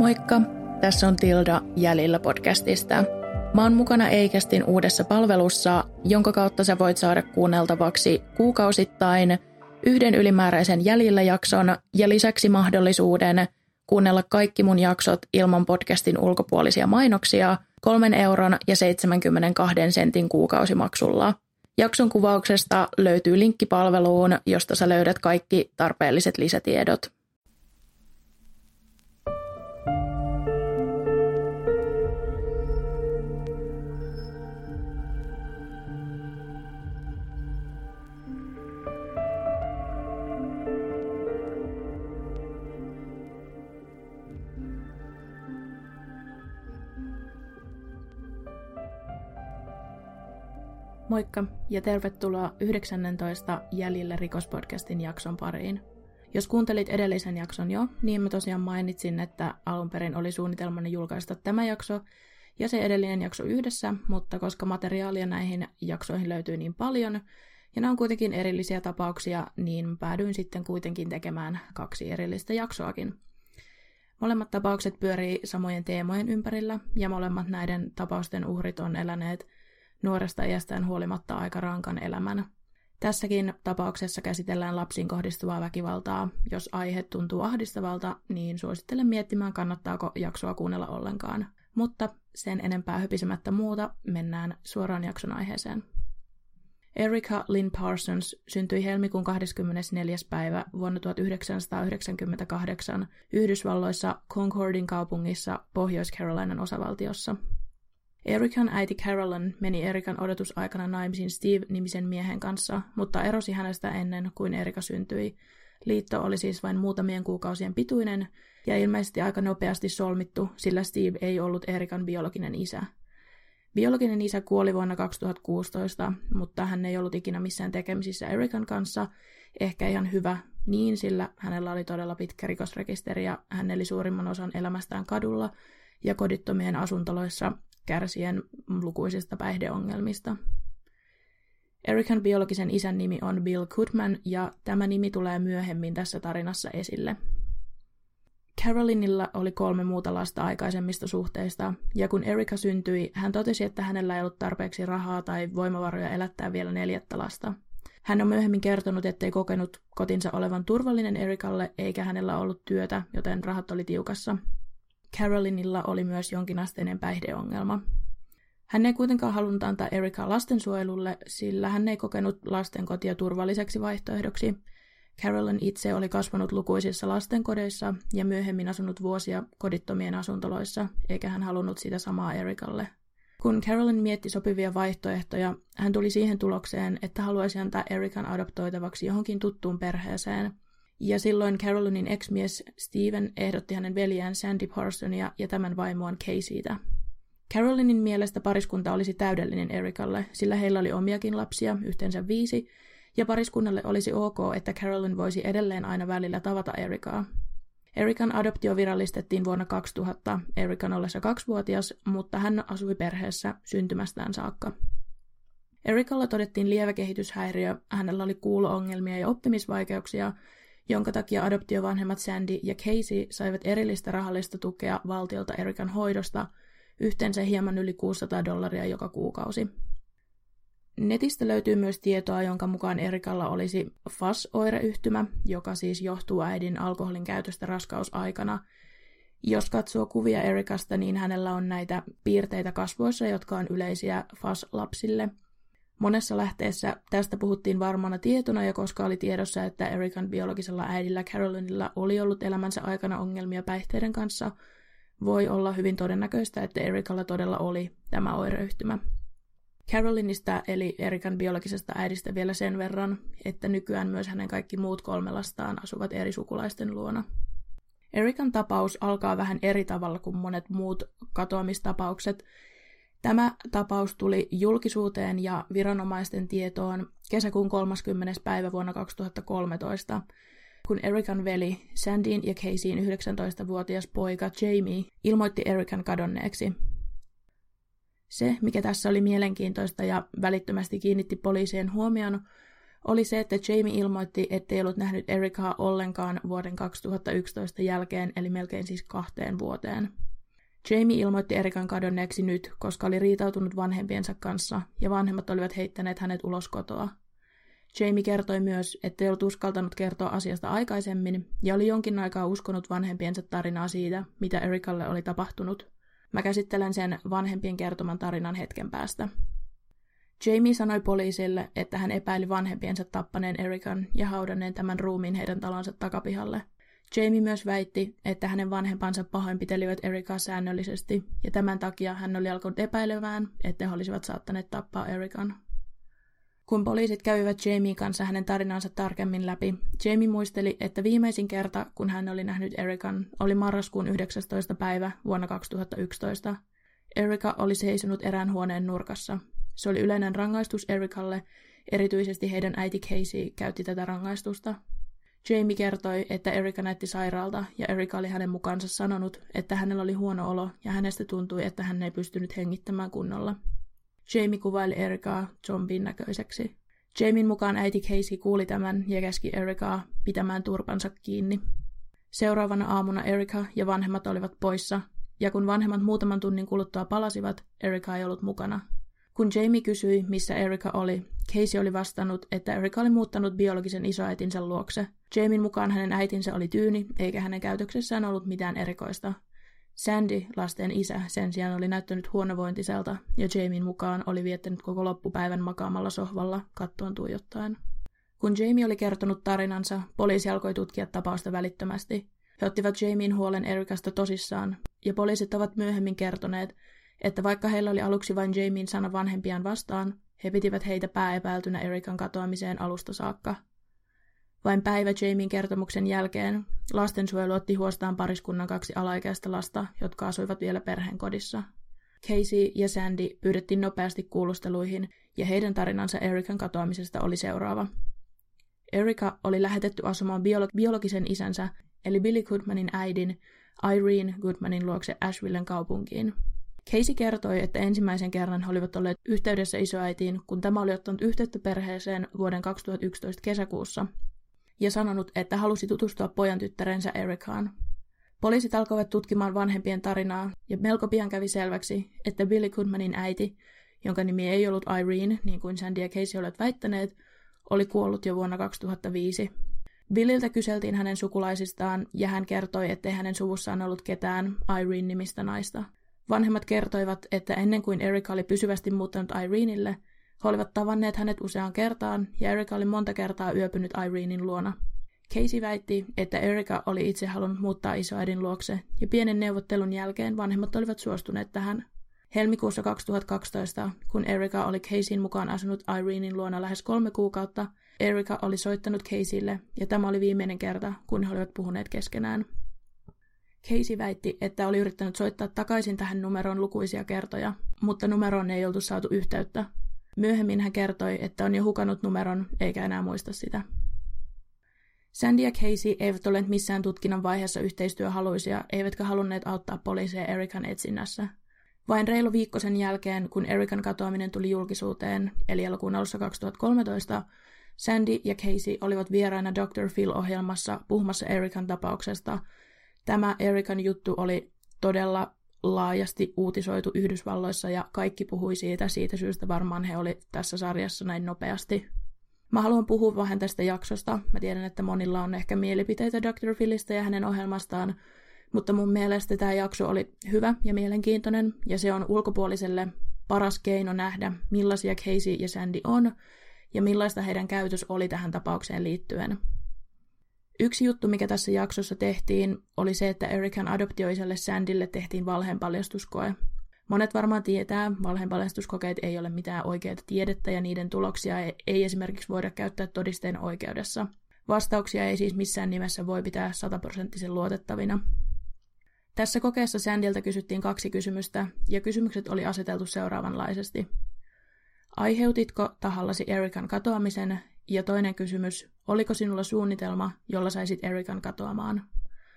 Moikka, tässä on Tilda Jäljellä podcastista. Mä oon mukana Eikästin uudessa palvelussa, jonka kautta sä voit saada kuunneltavaksi kuukausittain yhden ylimääräisen Jäljellä jakson ja lisäksi mahdollisuuden kuunnella kaikki mun jaksot ilman podcastin ulkopuolisia mainoksia kolmen euron ja 72 sentin kuukausimaksulla. Jakson kuvauksesta löytyy linkki palveluun, josta sä löydät kaikki tarpeelliset lisätiedot. Moikka ja tervetuloa 19. Jäljellä rikospodcastin jakson pariin. Jos kuuntelit edellisen jakson jo, niin mä tosiaan mainitsin, että alun perin oli suunnitelmani julkaista tämä jakso ja se edellinen jakso yhdessä, mutta koska materiaalia näihin jaksoihin löytyy niin paljon, ja nämä on kuitenkin erillisiä tapauksia, niin päädyin sitten kuitenkin tekemään kaksi erillistä jaksoakin. Molemmat tapaukset pyörii samojen teemojen ympärillä, ja molemmat näiden tapausten uhrit on eläneet – nuoresta iästään huolimatta aika rankan elämän. Tässäkin tapauksessa käsitellään lapsiin kohdistuvaa väkivaltaa. Jos aihe tuntuu ahdistavalta, niin suosittelen miettimään, kannattaako jaksoa kuunnella ollenkaan. Mutta sen enempää höpisemättä muuta, mennään suoraan jakson aiheeseen. Erika Lynn Parsons syntyi helmikuun 24. päivä vuonna 1998 Yhdysvalloissa Concordin kaupungissa Pohjois-Carolinan osavaltiossa. Erikan äiti Carolyn meni Erikan odotusaikana naimisiin Steve-nimisen miehen kanssa, mutta erosi hänestä ennen kuin Erika syntyi. Liitto oli siis vain muutamien kuukausien pituinen ja ilmeisesti aika nopeasti solmittu, sillä Steve ei ollut Erikan biologinen isä. Biologinen isä kuoli vuonna 2016, mutta hän ei ollut ikinä missään tekemisissä Erikan kanssa. Ehkä ihan hyvä niin, sillä hänellä oli todella pitkä rikosrekisteri ja hän eli suurimman osan elämästään kadulla ja kodittomien asuntoloissa kärsien lukuisista päihdeongelmista. Erican biologisen isän nimi on Bill Goodman ja tämä nimi tulee myöhemmin tässä tarinassa esille. Carolinilla oli kolme muuta lasta aikaisemmista suhteista, ja kun Erika syntyi, hän totesi, että hänellä ei ollut tarpeeksi rahaa tai voimavaroja elättää vielä neljättä lasta. Hän on myöhemmin kertonut, ettei kokenut kotinsa olevan turvallinen Erikalle, eikä hänellä ollut työtä, joten rahat oli tiukassa, Carolinilla oli myös jonkinasteinen päihdeongelma. Hän ei kuitenkaan halunnut antaa Ericaa lastensuojelulle, sillä hän ei kokenut lastenkotia turvalliseksi vaihtoehdoksi. Carolyn itse oli kasvanut lukuisissa lastenkodeissa ja myöhemmin asunut vuosia kodittomien asuntoloissa, eikä hän halunnut sitä samaa Ericalle. Kun Carolyn mietti sopivia vaihtoehtoja, hän tuli siihen tulokseen, että haluaisi antaa Erican adoptoitavaksi johonkin tuttuun perheeseen – ja silloin Carolynin ex-mies Steven ehdotti hänen veljään Sandy Parsonia ja tämän vaimoaan Caseytä. Carolynin mielestä pariskunta olisi täydellinen Erikalle, sillä heillä oli omiakin lapsia, yhteensä viisi, ja pariskunnalle olisi ok, että Carolyn voisi edelleen aina välillä tavata Erikaa. Erikan adoptio virallistettiin vuonna 2000 Erikan ollessa kaksivuotias, mutta hän asui perheessä syntymästään saakka. Erikalla todettiin lievä kehityshäiriö, hänellä oli kuulo-ongelmia ja oppimisvaikeuksia, jonka takia adoptiovanhemmat Sandy ja Casey saivat erillistä rahallista tukea valtiolta Erikan hoidosta, yhteensä hieman yli 600 dollaria joka kuukausi. Netistä löytyy myös tietoa, jonka mukaan Erikalla olisi FAS-oireyhtymä, joka siis johtuu äidin alkoholin käytöstä raskausaikana. Jos katsoo kuvia Erikasta, niin hänellä on näitä piirteitä kasvoissa, jotka on yleisiä FAS-lapsille – Monessa lähteessä tästä puhuttiin varmana tietona ja koska oli tiedossa, että Erican biologisella äidillä Carolynilla oli ollut elämänsä aikana ongelmia päihteiden kanssa, voi olla hyvin todennäköistä, että Ericalla todella oli tämä oireyhtymä. Carolynista eli Erican biologisesta äidistä vielä sen verran, että nykyään myös hänen kaikki muut kolme lastaan asuvat eri sukulaisten luona. Erikan tapaus alkaa vähän eri tavalla kuin monet muut katoamistapaukset, Tämä tapaus tuli julkisuuteen ja viranomaisten tietoon kesäkuun 30. päivä vuonna 2013, kun Erican veli, Sandin ja Caseyin 19-vuotias poika Jamie ilmoitti Erican kadonneeksi. Se, mikä tässä oli mielenkiintoista ja välittömästi kiinnitti poliisien huomion, oli se, että Jamie ilmoitti, ettei ollut nähnyt Ericaa ollenkaan vuoden 2011 jälkeen, eli melkein siis kahteen vuoteen. Jamie ilmoitti Erikan kadonneeksi nyt, koska oli riitautunut vanhempiensa kanssa ja vanhemmat olivat heittäneet hänet ulos kotoa. Jamie kertoi myös, että ei ollut uskaltanut kertoa asiasta aikaisemmin ja oli jonkin aikaa uskonut vanhempiensa tarinaa siitä, mitä Erikalle oli tapahtunut. Mä käsittelen sen vanhempien kertoman tarinan hetken päästä. Jamie sanoi poliisille, että hän epäili vanhempiensa tappaneen Erikan ja haudanneen tämän ruumiin heidän talonsa takapihalle. Jamie myös väitti, että hänen vanhempansa pahoinpitelivät Erikaa säännöllisesti, ja tämän takia hän oli alkanut epäilevään, että he olisivat saattaneet tappaa Erikan. Kun poliisit kävivät Jamien kanssa hänen tarinansa tarkemmin läpi, Jamie muisteli, että viimeisin kerta, kun hän oli nähnyt Erikan, oli marraskuun 19. päivä vuonna 2011. Erika oli seisonut erään huoneen nurkassa. Se oli yleinen rangaistus Erikalle, erityisesti heidän äiti Casey käytti tätä rangaistusta. Jamie kertoi, että Erika näytti sairaalta ja Erika oli hänen mukaansa sanonut, että hänellä oli huono olo ja hänestä tuntui, että hän ei pystynyt hengittämään kunnolla. Jamie kuvaili Erikaa zombin näköiseksi. Jamien mukaan äiti Casey kuuli tämän ja käski Erikaa pitämään turpansa kiinni. Seuraavana aamuna Erika ja vanhemmat olivat poissa, ja kun vanhemmat muutaman tunnin kuluttua palasivat, Erika ei ollut mukana. Kun Jamie kysyi, missä Erika oli, Casey oli vastannut, että Erika oli muuttanut biologisen isoäitinsä luokse. Jamien mukaan hänen äitinsä oli tyyni, eikä hänen käytöksessään ollut mitään erikoista. Sandy, lasten isä, sen sijaan oli näyttänyt huonovointiselta, ja Jamien mukaan oli viettänyt koko loppupäivän makaamalla sohvalla, kattoon tuijottaen. Kun Jamie oli kertonut tarinansa, poliisi alkoi tutkia tapausta välittömästi. He ottivat Jamien huolen Erikasta tosissaan, ja poliisit ovat myöhemmin kertoneet, että vaikka heillä oli aluksi vain Jamien sana vanhempiaan vastaan, he pitivät heitä pääepäiltynä Erikan katoamiseen alusta saakka – vain päivä Jamien kertomuksen jälkeen lastensuojelu otti huostaan pariskunnan kaksi alaikäistä lasta, jotka asuivat vielä perheenkodissa. Casey ja Sandy pyydettiin nopeasti kuulusteluihin, ja heidän tarinansa Erikan katoamisesta oli seuraava. Erika oli lähetetty asumaan biolo- biologisen isänsä, eli Billy Goodmanin äidin, Irene Goodmanin luokse Ashvillen kaupunkiin. Casey kertoi, että ensimmäisen kerran he olivat olleet yhteydessä isoäitiin, kun tämä oli ottanut yhteyttä perheeseen vuoden 2011 kesäkuussa, ja sanonut, että halusi tutustua pojan tyttärensä Ericaan. Poliisit alkoivat tutkimaan vanhempien tarinaa, ja melko pian kävi selväksi, että Billy Goodmanin äiti, jonka nimi ei ollut Irene, niin kuin Sandy ja Casey olivat väittäneet, oli kuollut jo vuonna 2005. Billiltä kyseltiin hänen sukulaisistaan, ja hän kertoi, ettei hänen suvussaan ollut ketään Irene-nimistä naista. Vanhemmat kertoivat, että ennen kuin Erika oli pysyvästi muuttanut Irenelle, he olivat tavanneet hänet useaan kertaan, ja Erika oli monta kertaa yöpynyt Irenein luona. Casey väitti, että Erika oli itse halunnut muuttaa isoäidin luokse, ja pienen neuvottelun jälkeen vanhemmat olivat suostuneet tähän. Helmikuussa 2012, kun Erika oli Caseyin mukaan asunut Irenein luona lähes kolme kuukautta, Erika oli soittanut Caseylle, ja tämä oli viimeinen kerta, kun he olivat puhuneet keskenään. Casey väitti, että oli yrittänyt soittaa takaisin tähän numeroon lukuisia kertoja, mutta numeroon ei oltu saatu yhteyttä, Myöhemmin hän kertoi, että on jo hukannut numeron eikä enää muista sitä. Sandy ja Casey eivät olleet missään tutkinnan vaiheessa yhteistyöhaluisia, eivätkä halunneet auttaa poliiseja Erikan etsinnässä. Vain reilu viikko sen jälkeen, kun Erikan katoaminen tuli julkisuuteen, eli elokuun alussa 2013, Sandy ja Casey olivat vieraina Dr. Phil-ohjelmassa puhumassa Erikan tapauksesta. Tämä Erikan juttu oli todella laajasti uutisoitu Yhdysvalloissa ja kaikki puhui siitä. Siitä syystä varmaan he oli tässä sarjassa näin nopeasti. Mä haluan puhua vähän tästä jaksosta. Mä tiedän, että monilla on ehkä mielipiteitä Dr. Philistä ja hänen ohjelmastaan, mutta mun mielestä tämä jakso oli hyvä ja mielenkiintoinen, ja se on ulkopuoliselle paras keino nähdä, millaisia Casey ja Sandy on, ja millaista heidän käytös oli tähän tapaukseen liittyen. Yksi juttu, mikä tässä jaksossa tehtiin, oli se, että Erican adoptioiselle Sandille tehtiin valheenpaljastuskoe. Monet varmaan tietää, valheenpaljastuskokeet ei ole mitään oikeaa tiedettä ja niiden tuloksia ei esimerkiksi voida käyttää todisteen oikeudessa. Vastauksia ei siis missään nimessä voi pitää sataprosenttisen luotettavina. Tässä kokeessa Sandilta kysyttiin kaksi kysymystä, ja kysymykset oli aseteltu seuraavanlaisesti. Aiheutitko tahallasi Erikan katoamisen ja toinen kysymys, oliko sinulla suunnitelma, jolla saisit Erikan katoamaan?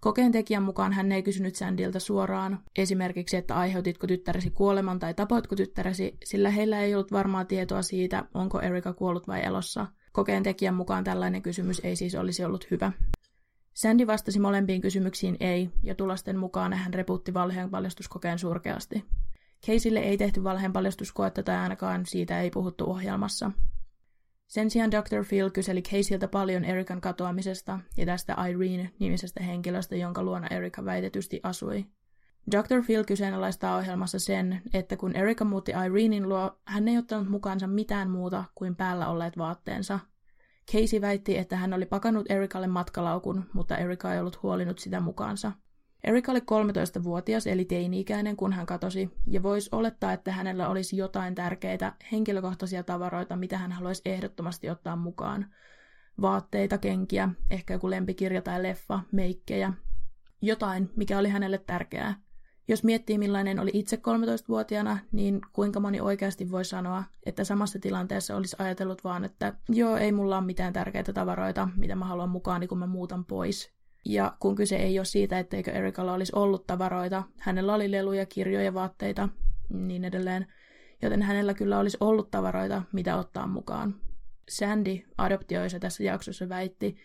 Kokeen tekijän mukaan hän ei kysynyt Sandilta suoraan, esimerkiksi, että aiheutitko tyttäresi kuoleman tai tapoitko tyttäresi, sillä heillä ei ollut varmaa tietoa siitä, onko Erika kuollut vai elossa. Kokeen tekijän mukaan tällainen kysymys ei siis olisi ollut hyvä. Sandy vastasi molempiin kysymyksiin ei, ja tulosten mukaan hän reputti valheen paljastuskokeen surkeasti. Caseylle ei tehty valheen paljastuskoetta tai ainakaan siitä ei puhuttu ohjelmassa. Sen sijaan Dr. Phil kyseli Caseyltä paljon Erikan katoamisesta ja tästä Irene-nimisestä henkilöstä, jonka luona Erika väitetysti asui. Dr. Phil kyseenalaistaa ohjelmassa sen, että kun Erika muutti Ireenin luo, hän ei ottanut mukaansa mitään muuta kuin päällä olleet vaatteensa. Casey väitti, että hän oli pakannut Erikalle matkalaukun, mutta Erika ei ollut huolinut sitä mukaansa. Erika oli 13-vuotias eli teini-ikäinen, kun hän katosi, ja voisi olettaa, että hänellä olisi jotain tärkeitä henkilökohtaisia tavaroita, mitä hän haluaisi ehdottomasti ottaa mukaan. Vaatteita, kenkiä, ehkä joku lempikirja tai leffa, meikkejä. Jotain, mikä oli hänelle tärkeää. Jos miettii millainen oli itse 13-vuotiaana, niin kuinka moni oikeasti voi sanoa, että samassa tilanteessa olisi ajatellut vaan, että joo, ei mulla ole mitään tärkeitä tavaroita, mitä mä haluan mukaan, niin kun mä muutan pois. Ja kun kyse ei ole siitä, etteikö Erikalla olisi ollut tavaroita, hänellä oli leluja, kirjoja, vaatteita, niin edelleen, joten hänellä kyllä olisi ollut tavaroita, mitä ottaa mukaan. Sandy, adoptioisa tässä jaksossa, väitti,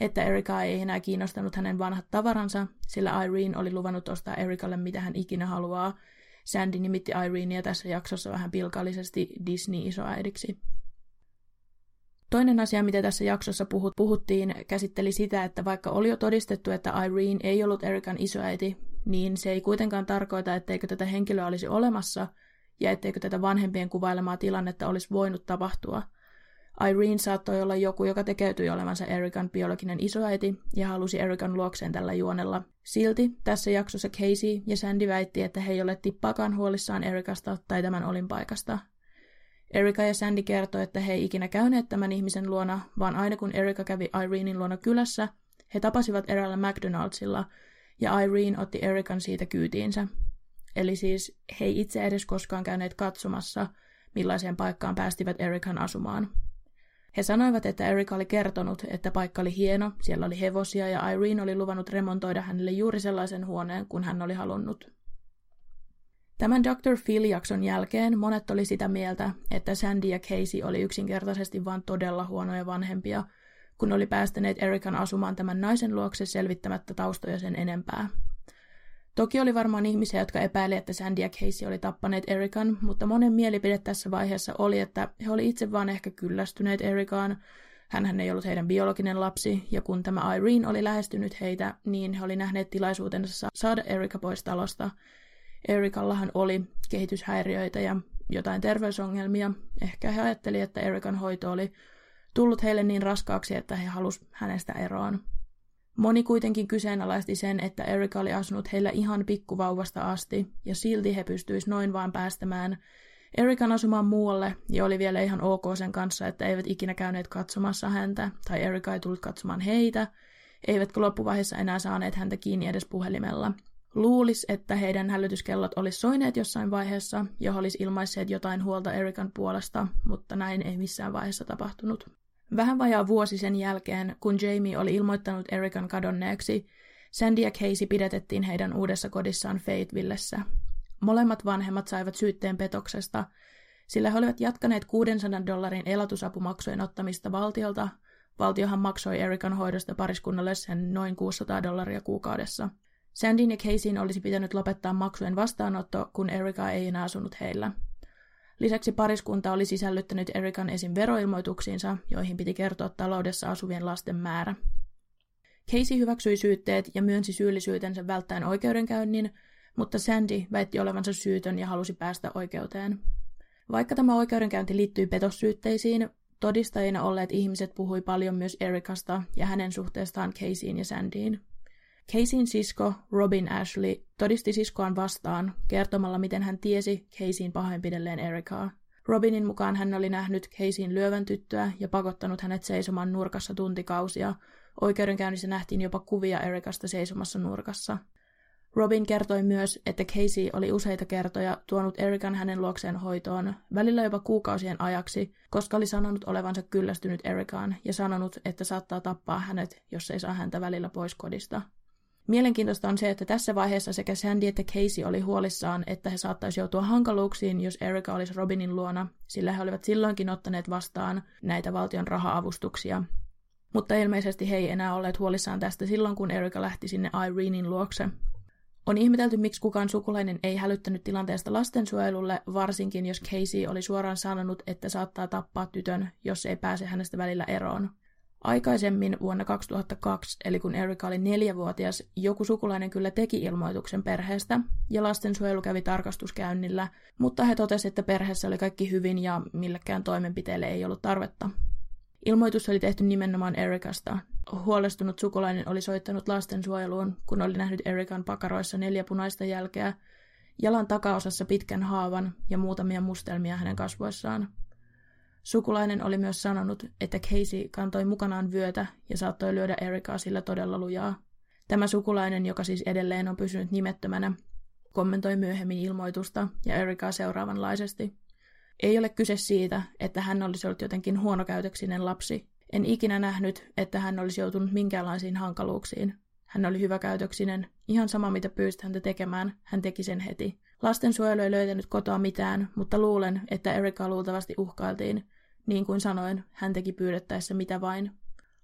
että Erika ei enää kiinnostanut hänen vanhat tavaransa, sillä Irene oli luvannut ostaa Erikalle mitä hän ikinä haluaa. Sandy nimitti Irenea tässä jaksossa vähän pilkallisesti Disney-isoäidiksi. Toinen asia, mitä tässä jaksossa puhut, puhuttiin, käsitteli sitä, että vaikka oli jo todistettu, että Irene ei ollut Erikan isoäiti, niin se ei kuitenkaan tarkoita, etteikö tätä henkilöä olisi olemassa ja etteikö tätä vanhempien kuvailemaa tilannetta olisi voinut tapahtua – Irene saattoi olla joku, joka tekeytyi olevansa Erikan biologinen isoäiti ja halusi Erikan luokseen tällä juonella. Silti tässä jaksossa Casey ja Sandy väitti, että he ei ole tippaakaan huolissaan Erikasta tai tämän olinpaikasta. Erika ja Sandy kertoi, että he ei ikinä käyneet tämän ihmisen luona, vaan aina kun Erika kävi Ireenin luona kylässä, he tapasivat eräällä McDonaldsilla, ja Irene otti Erikan siitä kyytiinsä. Eli siis he ei itse edes koskaan käyneet katsomassa, millaiseen paikkaan päästivät Erikan asumaan. He sanoivat, että Erika oli kertonut, että paikka oli hieno, siellä oli hevosia ja Irene oli luvannut remontoida hänelle juuri sellaisen huoneen kuin hän oli halunnut. Tämän Dr. Phil-jakson jälkeen monet oli sitä mieltä, että Sandy ja Casey oli yksinkertaisesti vain todella huonoja vanhempia, kun oli päästäneet Erikan asumaan tämän naisen luokse selvittämättä taustoja sen enempää. Toki oli varmaan ihmisiä, jotka epäili, että Sandy ja Casey oli tappaneet Erikan, mutta monen mielipide tässä vaiheessa oli, että he oli itse vaan ehkä kyllästyneet Erikaan. Hänhän ei ollut heidän biologinen lapsi, ja kun tämä Irene oli lähestynyt heitä, niin he oli nähneet tilaisuutensa saada Erika pois talosta. Erikallahan oli kehityshäiriöitä ja jotain terveysongelmia. Ehkä he ajatteli, että Erikan hoito oli tullut heille niin raskaaksi, että he halusivat hänestä eroon. Moni kuitenkin kyseenalaisti sen, että Erika oli asunut heillä ihan pikkuvauvasta asti, ja silti he pystyisivät noin vaan päästämään Erikan asumaan muualle, ja oli vielä ihan ok sen kanssa, että eivät ikinä käyneet katsomassa häntä, tai Erika ei tullut katsomaan heitä, eivätkä loppuvaiheessa enää saaneet häntä kiinni edes puhelimella. Luulis, että heidän hälytyskellot olisi soineet jossain vaiheessa, ja olisi ilmaisseet jotain huolta Erikan puolesta, mutta näin ei missään vaiheessa tapahtunut. Vähän vajaa vuosi sen jälkeen, kun Jamie oli ilmoittanut Erikan kadonneeksi, Sandy ja Casey pidetettiin heidän uudessa kodissaan Fayettevillessä. Molemmat vanhemmat saivat syytteen petoksesta, sillä he olivat jatkaneet 600 dollarin elatusapumaksujen ottamista valtiolta. Valtiohan maksoi Erikan hoidosta pariskunnalle sen noin 600 dollaria kuukaudessa. Sandin ja Caseyin olisi pitänyt lopettaa maksujen vastaanotto, kun Erika ei enää asunut heillä. Lisäksi pariskunta oli sisällyttänyt Erikan esim. veroilmoituksiinsa, joihin piti kertoa taloudessa asuvien lasten määrä. Casey hyväksyi syytteet ja myönsi syyllisyytensä välttäen oikeudenkäynnin, mutta Sandy väitti olevansa syytön ja halusi päästä oikeuteen. Vaikka tämä oikeudenkäynti liittyi petossyytteisiin, todistajina olleet ihmiset puhui paljon myös Erikasta ja hänen suhteestaan Caseyin ja Sandyin. Caseyin sisko Robin Ashley todisti siskoaan vastaan kertomalla, miten hän tiesi Caseyin pahoinpidelleen Ericaa. Robinin mukaan hän oli nähnyt Caseyin lyövän tyttöä ja pakottanut hänet seisomaan nurkassa tuntikausia. Oikeudenkäynnissä nähtiin jopa kuvia Erikasta seisomassa nurkassa. Robin kertoi myös, että Casey oli useita kertoja tuonut Erikan hänen luokseen hoitoon, välillä jopa kuukausien ajaksi, koska oli sanonut olevansa kyllästynyt Erikaan ja sanonut, että saattaa tappaa hänet, jos ei saa häntä välillä pois kodista. Mielenkiintoista on se, että tässä vaiheessa sekä Sandy että Casey oli huolissaan, että he saattaisi joutua hankaluuksiin, jos Erika olisi Robinin luona, sillä he olivat silloinkin ottaneet vastaan näitä valtion raha-avustuksia. Mutta ilmeisesti he ei enää olleet huolissaan tästä silloin, kun Erika lähti sinne Ireenin luokse. On ihmetelty, miksi kukaan sukulainen ei hälyttänyt tilanteesta lastensuojelulle, varsinkin jos Casey oli suoraan sanonut, että saattaa tappaa tytön, jos ei pääse hänestä välillä eroon. Aikaisemmin vuonna 2002, eli kun Erika oli neljävuotias, joku sukulainen kyllä teki ilmoituksen perheestä, ja lastensuojelu kävi tarkastuskäynnillä, mutta he totesivat, että perheessä oli kaikki hyvin ja millekään toimenpiteelle ei ollut tarvetta. Ilmoitus oli tehty nimenomaan Erikasta. Huolestunut sukulainen oli soittanut lastensuojeluun, kun oli nähnyt Erikan pakaroissa neljä punaista jälkeä, jalan takaosassa pitkän haavan ja muutamia mustelmia hänen kasvoissaan. Sukulainen oli myös sanonut, että Casey kantoi mukanaan vyötä ja saattoi lyödä Erikaa sillä todella lujaa. Tämä sukulainen, joka siis edelleen on pysynyt nimettömänä, kommentoi myöhemmin ilmoitusta ja Erikaa seuraavanlaisesti. Ei ole kyse siitä, että hän olisi ollut jotenkin huonokäytöksinen lapsi. En ikinä nähnyt, että hän olisi joutunut minkäänlaisiin hankaluuksiin. Hän oli hyväkäytöksinen, ihan sama mitä pyysit häntä tekemään, hän teki sen heti. Lastensuojelu ei löytänyt kotoa mitään, mutta luulen, että Erika luultavasti uhkailtiin. Niin kuin sanoin, hän teki pyydettäessä mitä vain.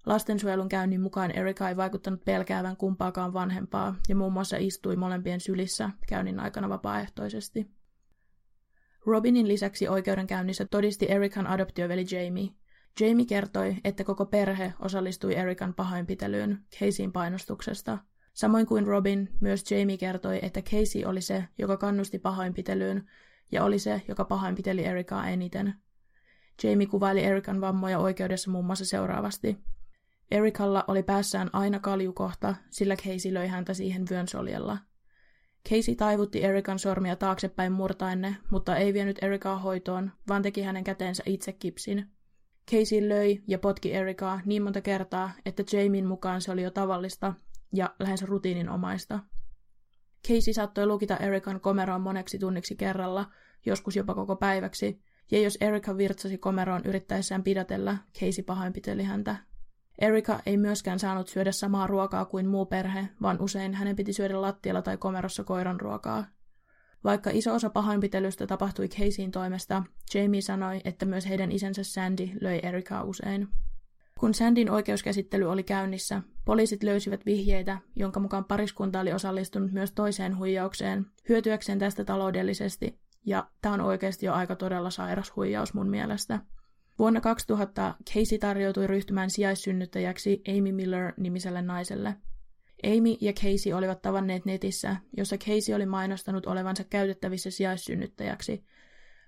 Lastensuojelun käynnin mukaan Erika ei vaikuttanut pelkäävän kumpaakaan vanhempaa ja muun muassa istui molempien sylissä käynnin aikana vapaaehtoisesti. Robinin lisäksi oikeudenkäynnissä todisti Erikan adoptioveli Jamie. Jamie kertoi, että koko perhe osallistui Erikan pahoinpitelyyn Caseyin painostuksesta. Samoin kuin Robin, myös Jamie kertoi, että Casey oli se, joka kannusti pahoinpitelyyn, ja oli se, joka pahoinpiteli Erikaa eniten. Jamie kuvaili Erikan vammoja oikeudessa muun muassa seuraavasti. Erikalla oli päässään aina kaljukohta, sillä Casey löi häntä siihen vyön soljella. Casey taivutti Erikan sormia taaksepäin murtaenne, mutta ei vienyt Erikaa hoitoon, vaan teki hänen käteensä itse kipsin. Casey löi ja potki Erikaa niin monta kertaa, että Jamien mukaan se oli jo tavallista ja lähes rutiininomaista. Casey saattoi lukita Erikan komeroon moneksi tunniksi kerralla, joskus jopa koko päiväksi, ja jos Erika virtsasi komeroon yrittäessään pidätellä, Casey pahoinpiteli häntä. Erika ei myöskään saanut syödä samaa ruokaa kuin muu perhe, vaan usein hänen piti syödä lattialla tai komerossa koiran ruokaa. Vaikka iso osa pahoinpitelystä tapahtui Caseyin toimesta, Jamie sanoi, että myös heidän isänsä Sandy löi Erikaa usein. Kun Sandin oikeuskäsittely oli käynnissä, poliisit löysivät vihjeitä, jonka mukaan pariskunta oli osallistunut myös toiseen huijaukseen, hyötyäkseen tästä taloudellisesti, ja tämä on oikeasti jo aika todella sairas huijaus mun mielestä. Vuonna 2000 Casey tarjoutui ryhtymään sijaissynnyttäjäksi Amy Miller-nimiselle naiselle. Amy ja Casey olivat tavanneet netissä, jossa Casey oli mainostanut olevansa käytettävissä sijaissynnyttäjäksi.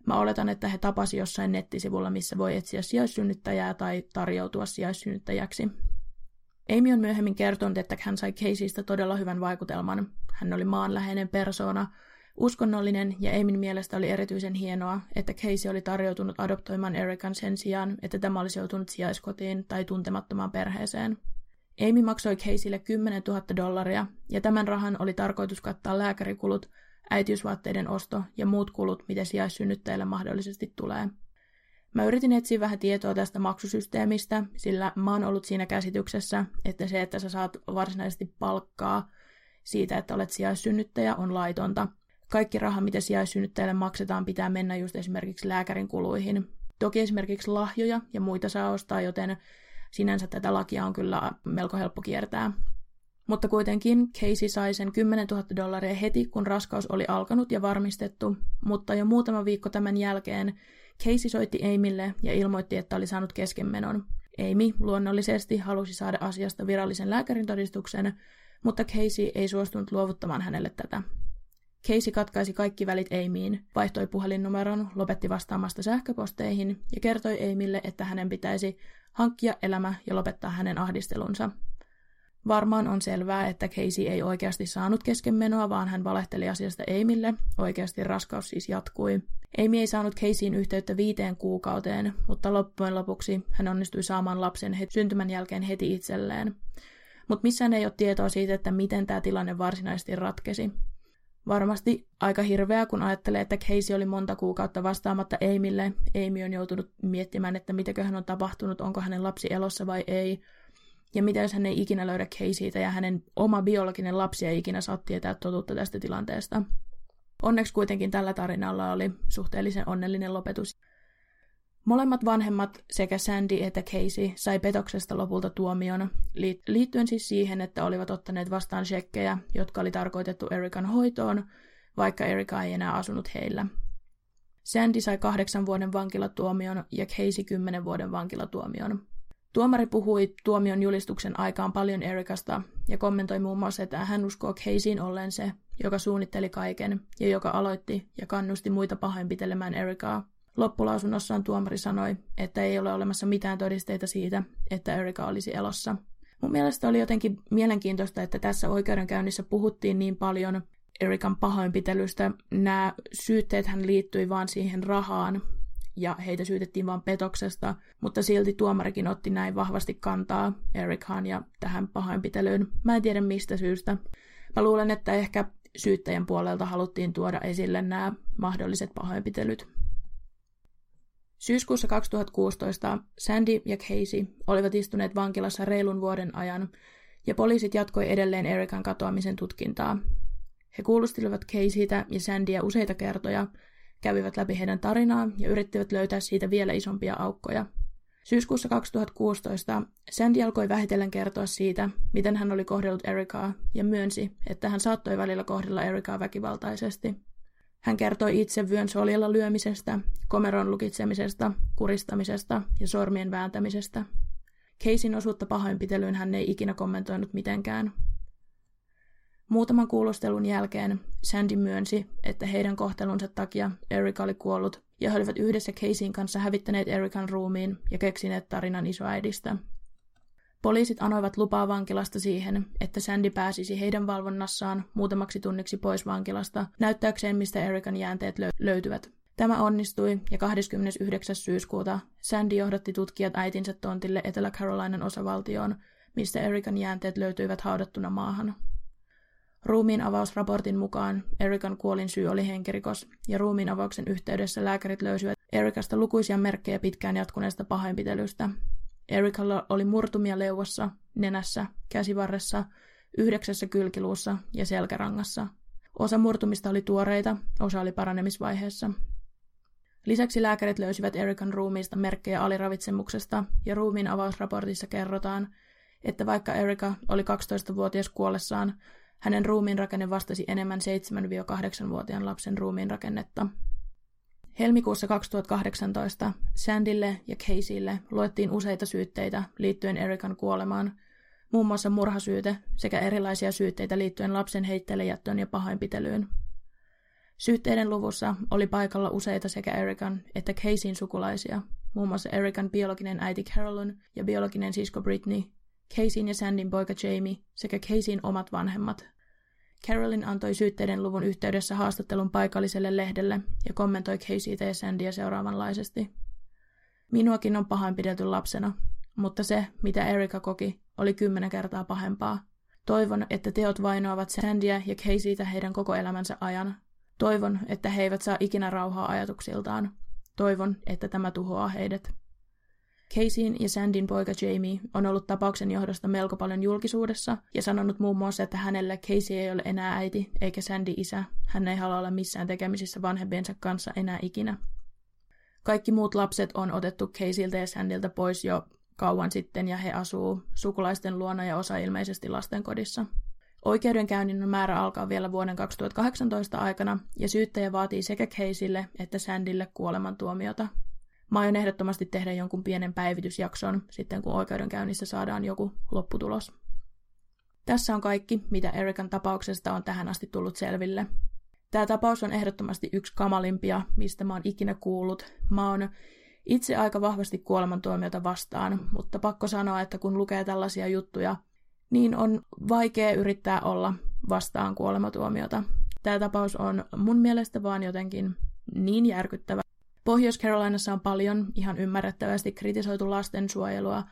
Mä oletan, että he tapasi jossain nettisivulla, missä voi etsiä sijaissynnyttäjää tai tarjoutua sijaissynnyttäjäksi. Amy on myöhemmin kertonut, että hän sai Caseystä todella hyvän vaikutelman. Hän oli maanläheinen persona, Uskonnollinen ja Amin mielestä oli erityisen hienoa, että Casey oli tarjoutunut adoptoimaan Erican sen sijaan, että tämä olisi joutunut sijaiskotiin tai tuntemattomaan perheeseen. Amy maksoi Caseylle 10 000 dollaria, ja tämän rahan oli tarkoitus kattaa lääkärikulut, äitiysvaatteiden osto ja muut kulut, mitä sijaissynnyttäjille mahdollisesti tulee. Mä yritin etsiä vähän tietoa tästä maksusysteemistä, sillä mä oon ollut siinä käsityksessä, että se, että sä saat varsinaisesti palkkaa siitä, että olet sijaissynnyttäjä, on laitonta – kaikki raha, mitä sijaissynnyttäjälle maksetaan, pitää mennä just esimerkiksi lääkärin kuluihin. Toki esimerkiksi lahjoja ja muita saa ostaa, joten sinänsä tätä lakia on kyllä melko helppo kiertää. Mutta kuitenkin Casey sai sen 10 000 dollaria heti, kun raskaus oli alkanut ja varmistettu, mutta jo muutama viikko tämän jälkeen Casey soitti Amylle ja ilmoitti, että oli saanut keskenmenon. Amy luonnollisesti halusi saada asiasta virallisen lääkärin todistuksen, mutta Casey ei suostunut luovuttamaan hänelle tätä. Casey katkaisi kaikki välit Amyin, vaihtoi puhelinnumeron, lopetti vastaamasta sähköposteihin ja kertoi Amille, että hänen pitäisi hankkia elämä ja lopettaa hänen ahdistelunsa. Varmaan on selvää, että Casey ei oikeasti saanut keskenmenoa, vaan hän valehteli asiasta Amille. Oikeasti raskaus siis jatkui. Amy ei saanut Caseyin yhteyttä viiteen kuukauteen, mutta loppujen lopuksi hän onnistui saamaan lapsen heti syntymän jälkeen heti itselleen. Mutta missään ei ole tietoa siitä, että miten tämä tilanne varsinaisesti ratkesi. Varmasti aika hirveä, kun ajattelee, että Casey oli monta kuukautta vastaamatta Amylle. Amy on joutunut miettimään, että mitäköhän on tapahtunut, onko hänen lapsi elossa vai ei. Ja jos hän ei ikinä löydä Caseytä ja hänen oma biologinen lapsi ei ikinä saa tietää totuutta tästä tilanteesta. Onneksi kuitenkin tällä tarinalla oli suhteellisen onnellinen lopetus. Molemmat vanhemmat, sekä Sandy että Casey, sai petoksesta lopulta tuomion, liittyen siis siihen, että olivat ottaneet vastaan shekkejä, jotka oli tarkoitettu Erikan hoitoon, vaikka Erika ei enää asunut heillä. Sandy sai kahdeksan vuoden vankilatuomion ja Casey kymmenen vuoden vankilatuomion. Tuomari puhui tuomion julistuksen aikaan paljon Erikasta ja kommentoi muun muassa, että hän uskoo Caseyin ollen se, joka suunnitteli kaiken ja joka aloitti ja kannusti muita pahoinpitelemään Erikaa. Loppulausunnossaan tuomari sanoi, että ei ole olemassa mitään todisteita siitä, että Erika olisi elossa. Mun mielestä oli jotenkin mielenkiintoista, että tässä oikeudenkäynnissä puhuttiin niin paljon Erikan pahoinpitelystä. Nämä syytteet hän liittyi vaan siihen rahaan, ja heitä syytettiin vain petoksesta, mutta silti tuomarikin otti näin vahvasti kantaa Erikhaan ja tähän pahoinpitelyyn. Mä en tiedä mistä syystä. Mä luulen, että ehkä syyttäjän puolelta haluttiin tuoda esille nämä mahdolliset pahoinpitelyt. Syyskuussa 2016 Sandy ja Casey olivat istuneet vankilassa reilun vuoden ajan, ja poliisit jatkoi edelleen Erikan katoamisen tutkintaa. He kuulustelivat Caseytä ja Sandyä useita kertoja, kävivät läpi heidän tarinaa ja yrittivät löytää siitä vielä isompia aukkoja. Syyskuussa 2016 Sandy alkoi vähitellen kertoa siitä, miten hän oli kohdellut Ericaa ja myönsi, että hän saattoi välillä kohdella Ericaa väkivaltaisesti. Hän kertoi itse vyön soljella lyömisestä, komeron lukitsemisesta, kuristamisesta ja sormien vääntämisestä. Keisin osuutta pahoinpitelyyn hän ei ikinä kommentoinut mitenkään. Muutaman kuulustelun jälkeen Sandy myönsi, että heidän kohtelunsa takia Erika oli kuollut ja he olivat yhdessä Caseyin kanssa hävittäneet Erikan ruumiin ja keksineet tarinan isoäidistä. Poliisit anoivat lupaa vankilasta siihen, että Sandy pääsisi heidän valvonnassaan muutamaksi tunniksi pois vankilasta näyttääkseen, mistä Erikan jäänteet lö- löytyvät. Tämä onnistui ja 29. syyskuuta Sandy johdatti tutkijat äitinsä tontille Etelä-Carolinan osavaltioon, mistä Erikan jäänteet löytyivät haudattuna maahan. Ruumiin avausraportin mukaan Erikan kuolin syy oli henkirikos, ja ruumiin avauksen yhteydessä lääkärit löysivät Erikasta lukuisia merkkejä pitkään jatkuneesta pahoinpitelystä, Erikalla oli murtumia leuassa, nenässä, käsivarressa, yhdeksässä kylkiluussa ja selkärangassa. Osa murtumista oli tuoreita, osa oli paranemisvaiheessa. Lisäksi lääkärit löysivät Erikan ruumiista merkkejä aliravitsemuksesta ja ruumiin avausraportissa kerrotaan, että vaikka Erika oli 12-vuotias kuollessaan, hänen ruumiin rakenne vastasi enemmän 7-8-vuotiaan lapsen ruumiin rakennetta. Helmikuussa 2018 Sandille ja Caseylle luettiin useita syytteitä liittyen Erikan kuolemaan, muun muassa murhasyyte sekä erilaisia syytteitä liittyen lapsen heitteillejättöön ja pahoinpitelyyn. Syytteiden luvussa oli paikalla useita sekä Erikan että Caseyin sukulaisia, muun muassa Erikan biologinen äiti Carolyn ja biologinen sisko Britney, Caseyin ja Sandin poika Jamie sekä Caseyin omat vanhemmat Carolyn antoi syytteiden luvun yhteydessä haastattelun paikalliselle lehdelle ja kommentoi Caseytä ja Sandyä seuraavanlaisesti. Minuakin on pahoinpidelty lapsena, mutta se, mitä Erika koki, oli kymmenen kertaa pahempaa. Toivon, että teot vainoavat Sandyä ja Caseytä heidän koko elämänsä ajan. Toivon, että he eivät saa ikinä rauhaa ajatuksiltaan. Toivon, että tämä tuhoaa heidät. Caseyin ja Sandin poika Jamie on ollut tapauksen johdosta melko paljon julkisuudessa ja sanonut muun muassa, että hänelle Casey ei ole enää äiti eikä Sandy isä. Hän ei halua olla missään tekemisissä vanhempiensa kanssa enää ikinä. Kaikki muut lapset on otettu Caseyltä ja Sandilta pois jo kauan sitten ja he asuu sukulaisten luona ja osa ilmeisesti lastenkodissa. Oikeudenkäynnin on määrä alkaa vielä vuoden 2018 aikana ja syyttäjä vaatii sekä Caseylle että Sandille kuolemantuomiota. Mä aion ehdottomasti tehdä jonkun pienen päivitysjakson sitten, kun oikeudenkäynnissä saadaan joku lopputulos. Tässä on kaikki, mitä Erikan tapauksesta on tähän asti tullut selville. Tämä tapaus on ehdottomasti yksi kamalimpia, mistä mä oon ikinä kuullut. Mä oon itse aika vahvasti kuolemantuomiota vastaan, mutta pakko sanoa, että kun lukee tällaisia juttuja, niin on vaikea yrittää olla vastaan kuolematuomiota. Tämä tapaus on mun mielestä vaan jotenkin niin järkyttävä, Pohjois-Carolinassa on paljon ihan ymmärrettävästi kritisoitu lastensuojelua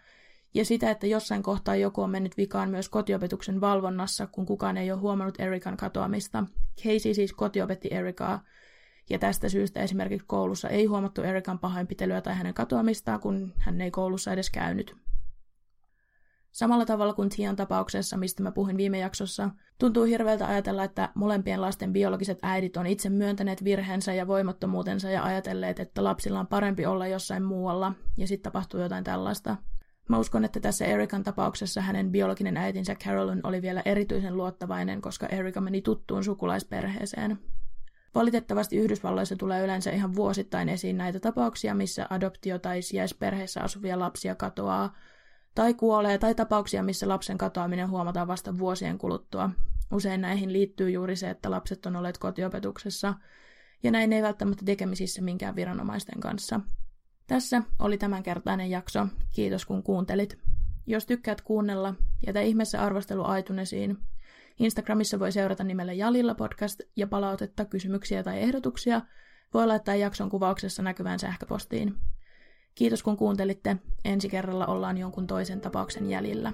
ja sitä, että jossain kohtaa joku on mennyt vikaan myös kotiopetuksen valvonnassa, kun kukaan ei ole huomannut Erikan katoamista. Casey siis kotiopetti Erikaa, ja tästä syystä esimerkiksi koulussa ei huomattu Erikan pahoinpitelyä tai hänen katoamistaan, kun hän ei koulussa edes käynyt. Samalla tavalla kuin Tian tapauksessa, mistä mä puhuin viime jaksossa, tuntuu hirveältä ajatella, että molempien lasten biologiset äidit on itse myöntäneet virheensä ja voimattomuutensa ja ajatelleet, että lapsilla on parempi olla jossain muualla, ja sitten tapahtuu jotain tällaista. Mä uskon, että tässä Erikan tapauksessa hänen biologinen äitinsä Carolyn oli vielä erityisen luottavainen, koska Erika meni tuttuun sukulaisperheeseen. Valitettavasti Yhdysvalloissa tulee yleensä ihan vuosittain esiin näitä tapauksia, missä adoptio- tai sijaisperheessä asuvia lapsia katoaa tai kuolee, tai tapauksia, missä lapsen katoaminen huomataan vasta vuosien kuluttua. Usein näihin liittyy juuri se, että lapset on olleet kotiopetuksessa, ja näin ei välttämättä tekemisissä minkään viranomaisten kanssa. Tässä oli tämänkertainen jakso. Kiitos kun kuuntelit. Jos tykkäät kuunnella, jätä ihmeessä arvostelu aitunesiin. Instagramissa voi seurata nimellä Jalilla podcast ja palautetta, kysymyksiä tai ehdotuksia voi laittaa jakson kuvauksessa näkyvään sähköpostiin. Kiitos kun kuuntelitte. Ensi kerralla ollaan jonkun toisen tapauksen jäljillä.